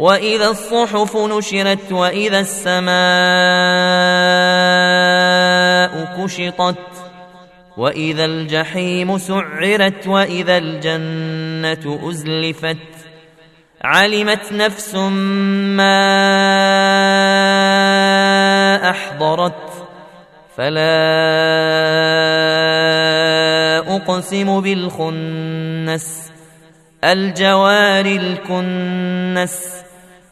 وإذا الصحف نشرت وإذا السماء كشطت وإذا الجحيم سعرت وإذا الجنة أزلفت علمت نفس ما أحضرت فلا أقسم بالخنس الجوار الكنس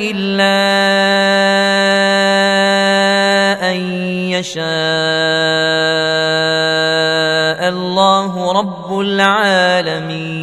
إلا أن يشاء الله رب العالمين.